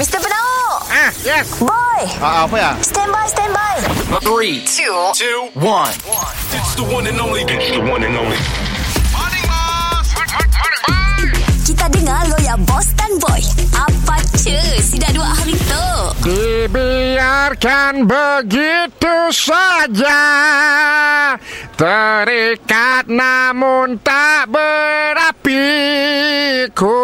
Mr. Penau Ah, yes. Boy Ah, apa ya? Stand by, stand by Three, two, two, one. It's the one and only. It's the one and only. Dibiarkan begitu saja Terikat namun tak berapi Ku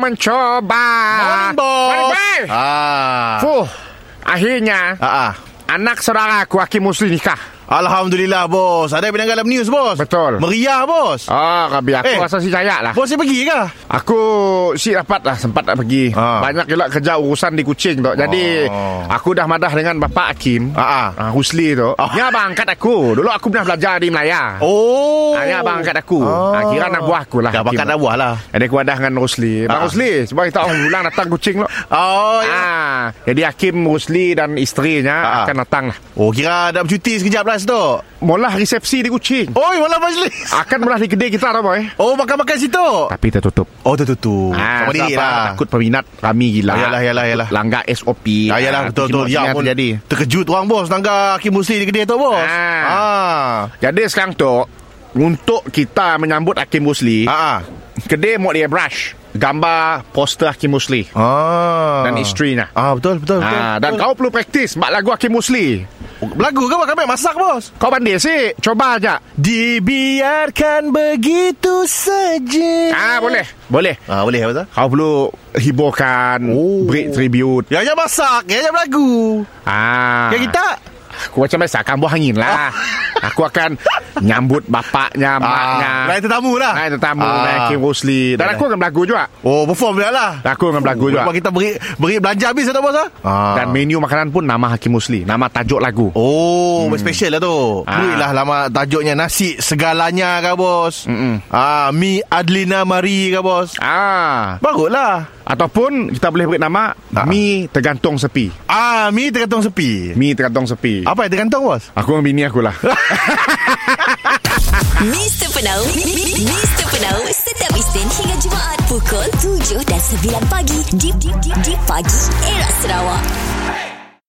mencoba Morning, boss. Morning, boy. Ah. Fuh, akhirnya Ah, ah. anak saudara aku Hakim Musli nikah Alhamdulillah bos Ada yang dalam news bos Betul. Meriah bos Oh, Rabi, aku Eh. rasa si Jaya lah Bos saya pergi ke? Aku si dapat lah sempat nak pergi. Ah. Banyak juga kerja urusan di Kuching tu. Jadi Oh. aku dah madah dengan Bapak Hakim. Ah, ah. Ah, Husli tu. Ah. Dia abang angkat aku. Dulu aku pernah belajar di Melaya. Oh Ah, dia abang angkat aku. Ah, kira anak buah aku lah, Dah Hakim. bakat anak buah lah Jadi aku ada dengan Rusli. Bang Ah. Rusli, sebab kita orang ulang datang Kuching lo. Oh ya. Ah, jadi Hakim Rusli dan isterinya Ah, ah. akan datang lah. Oh kira ada bercuti sekejap lah situ Mula resepsi di Kuching. Oi malam majlis Akan mula di kedai kita tu boy. Oh makan-makan situ Tapi tertutup. Oh tertutup Ah, Sama diri lah Takut peminat kami gila. Ah, yalah, yalah, yalah. Langgar SOP. Ya yalah Ah, betul tu betul semua Ya pun terjadi. Terkejut orang bos Tangga Hakim Musli di kedai tu bos Ah. ah. Jadi sekarang tu untuk kita menyambut Hakim Musli, Ah. ah. kedai mau dia brush gambar poster Hakim Musli Ah. dan isterinya. Ah betul betul betul. Ah, dan betul. kau perlu praktis mak lagu Hakim Musli. Lagu ke kami masak bos? Kau pandai sih, coba aja. Dibiarkan begitu saja. Ah, boleh. Boleh. Ah boleh apa tu? Kau perlu hiburkan, Oh. break tribute. Ya jangan masak, ya jangan lagu. Ah. Ya kita. Aku macam biasa akan buah angin lah. Aku akan nyambut bapaknya, maknya. Lain tetamu lah. Naik tetamu, Ah. naik Hakim Musli. Dan aku akan berlagu juga. Oh, perform dia lah. Dan aku akan berlagu juga. Kita beri beri belanja habis tak bos ah? Dan menu makanan pun nama Hakim Musli. Nama tajuk lagu. Oh, hmm. special lah tu. Ah. Berilah lama tajuknya nasi segalanya ke bos. Mm-mm. Ah, mi Adlina Mari ke bos. Ah. Baguslah. Ataupun kita boleh beri nama Ah. Mi Tergantung Sepi. Ah, mi tergantung sepi. Mi Tergantung Sepi. Apa yang tergantung bos? Aku dengan bini aku lah. Mr. Penau Mr. Penau Setiap Isnin hingga Jumaat Pukul 7 dan 9 pagi Di, pagi Era Sarawak